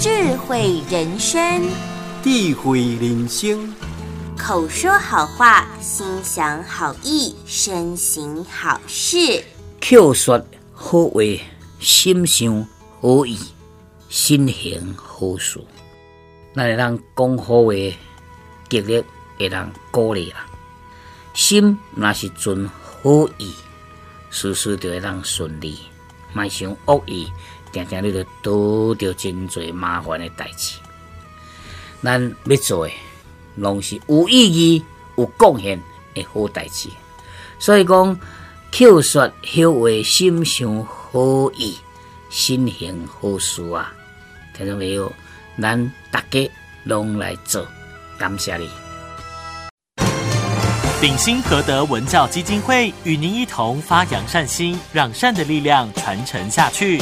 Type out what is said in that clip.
智慧人生，智慧人生，口说好话，心想好意，身行好事。口说好话，心想好意，心行好事。咱会当讲好话，极力会当鼓励啦。心若是存好意，事事就会当顺利。莫想恶意，定定你就拄着真侪麻烦的代志。咱要做的，拢是有意义、有贡献的好代志。所以讲，口说好话，心想好意，心行好事啊！听到没有，咱大家拢来做，感谢你。鼎新和德文教基金会与您一同发扬善心，让善的力量传承下去。